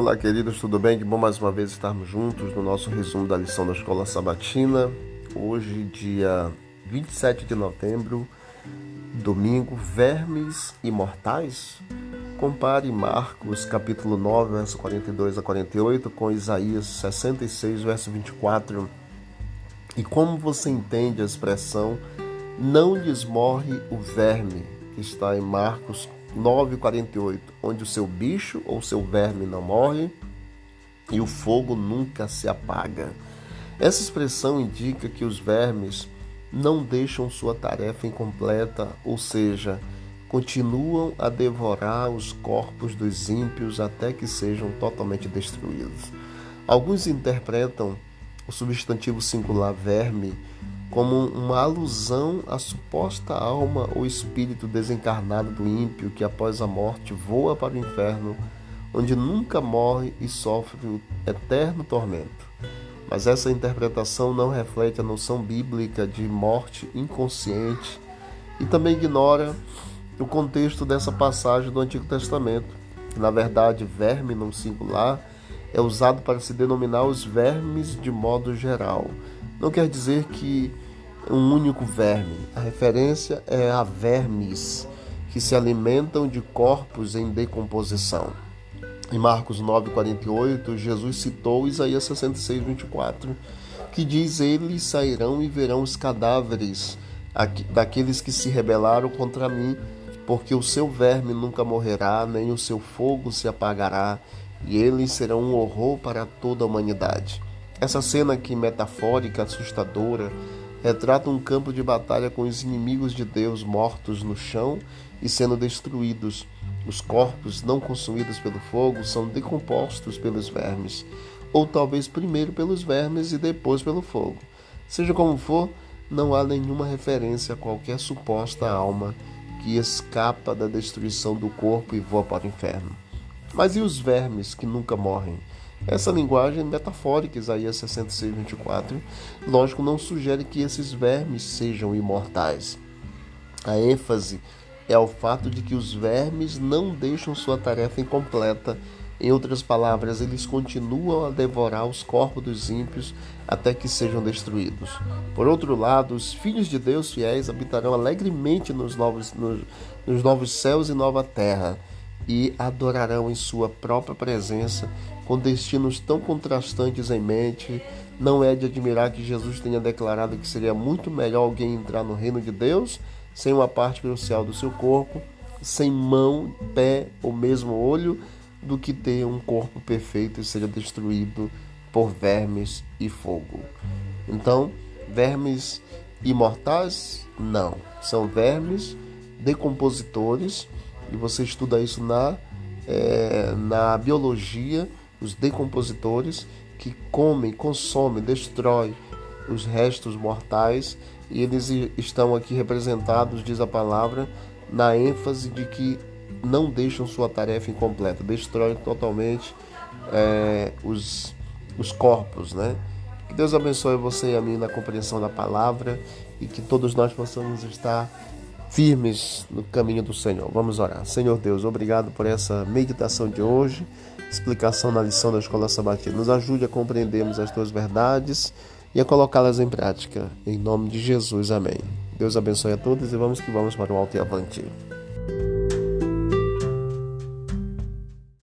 Olá, queridos, tudo bem? Que bom mais uma vez estarmos juntos no nosso resumo da lição da Escola Sabatina. Hoje, dia 27 de novembro, domingo, vermes imortais. Compare Marcos capítulo 9, verso 42 a 48 com Isaías 66, verso 24. E como você entende a expressão não lhes morre o verme, que está em Marcos 9,48, onde o seu bicho ou seu verme não morre e o fogo nunca se apaga. Essa expressão indica que os vermes não deixam sua tarefa incompleta, ou seja, continuam a devorar os corpos dos ímpios até que sejam totalmente destruídos. Alguns interpretam o substantivo singular verme como uma alusão à suposta alma ou espírito desencarnado do ímpio que após a morte voa para o inferno, onde nunca morre e sofre o eterno tormento. Mas essa interpretação não reflete a noção bíblica de morte inconsciente e também ignora o contexto dessa passagem do Antigo Testamento. Na verdade, verme no singular é usado para se denominar os vermes de modo geral. Não quer dizer que um único verme. A referência é a vermes que se alimentam de corpos em decomposição. Em Marcos 9:48, Jesus citou Isaías 66:24, que diz: "Eles sairão e verão os cadáveres daqueles que se rebelaram contra mim, porque o seu verme nunca morrerá, nem o seu fogo se apagará, e eles serão um horror para toda a humanidade." Essa cena aqui metafórica, assustadora, retrata um campo de batalha com os inimigos de Deus mortos no chão e sendo destruídos. Os corpos não consumidos pelo fogo são decompostos pelos vermes, ou talvez primeiro pelos vermes e depois pelo fogo. Seja como for, não há nenhuma referência a qualquer suposta alma que escapa da destruição do corpo e voa para o inferno. Mas e os vermes que nunca morrem? Essa linguagem metafórica, Isaías 66, 24, lógico, não sugere que esses vermes sejam imortais. A ênfase é ao fato de que os vermes não deixam sua tarefa incompleta. Em outras palavras, eles continuam a devorar os corpos dos ímpios até que sejam destruídos. Por outro lado, os filhos de Deus fiéis habitarão alegremente nos novos, nos, nos novos céus e nova terra e adorarão em sua própria presença com destinos tão contrastantes em mente, não é de admirar que Jesus tenha declarado que seria muito melhor alguém entrar no reino de Deus sem uma parte crucial do seu corpo, sem mão, pé ou mesmo olho, do que ter um corpo perfeito e seja destruído por vermes e fogo. Então, vermes imortais? Não. São vermes decompositores, e você estuda isso na, é, na biologia os decompositores que comem, consomem, destroem os restos mortais e eles estão aqui representados, diz a palavra, na ênfase de que não deixam sua tarefa incompleta, destroem totalmente é, os, os corpos, né? Que Deus abençoe você e a mim na compreensão da palavra e que todos nós possamos estar firmes no caminho do Senhor. Vamos orar. Senhor Deus, obrigado por essa meditação de hoje, explicação na lição da Escola Sabatina. Nos ajude a compreendermos as tuas verdades e a colocá-las em prática. Em nome de Jesus, amém. Deus abençoe a todos e vamos que vamos para o alto e avante.